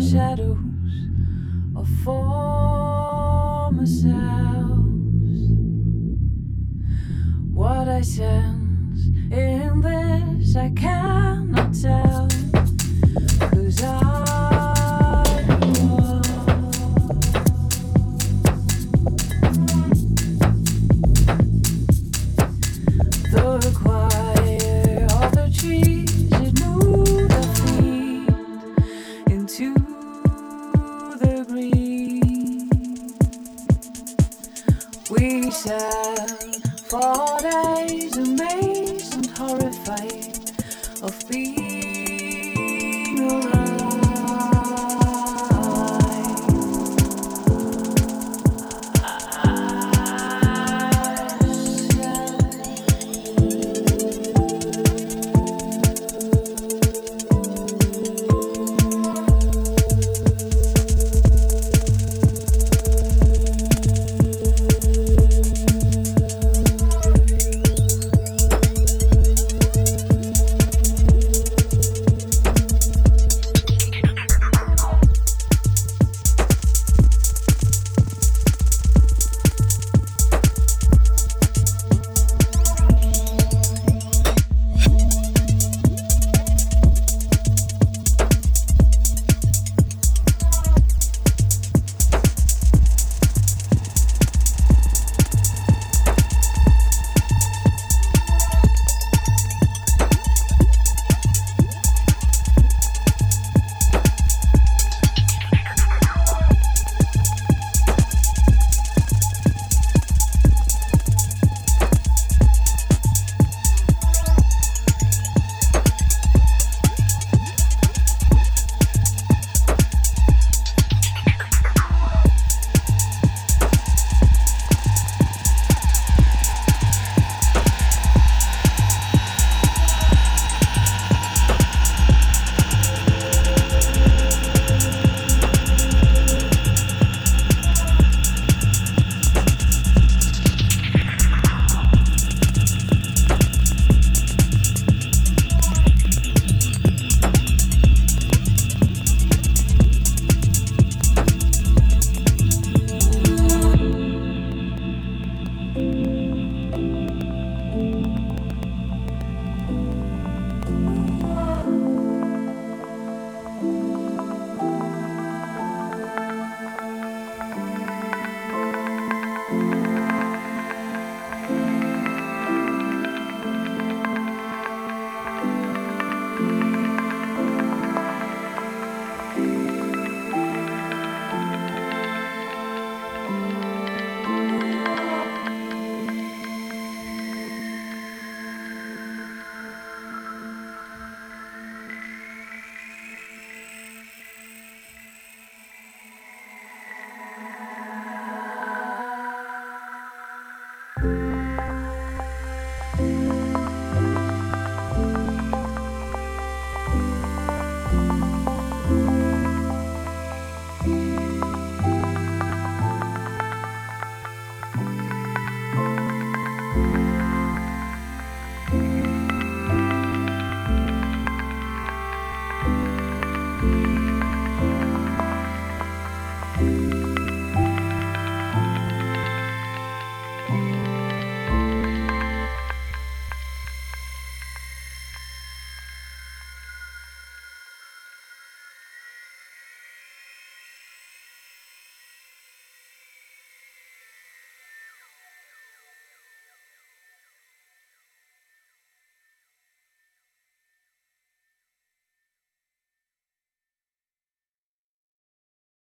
shadow.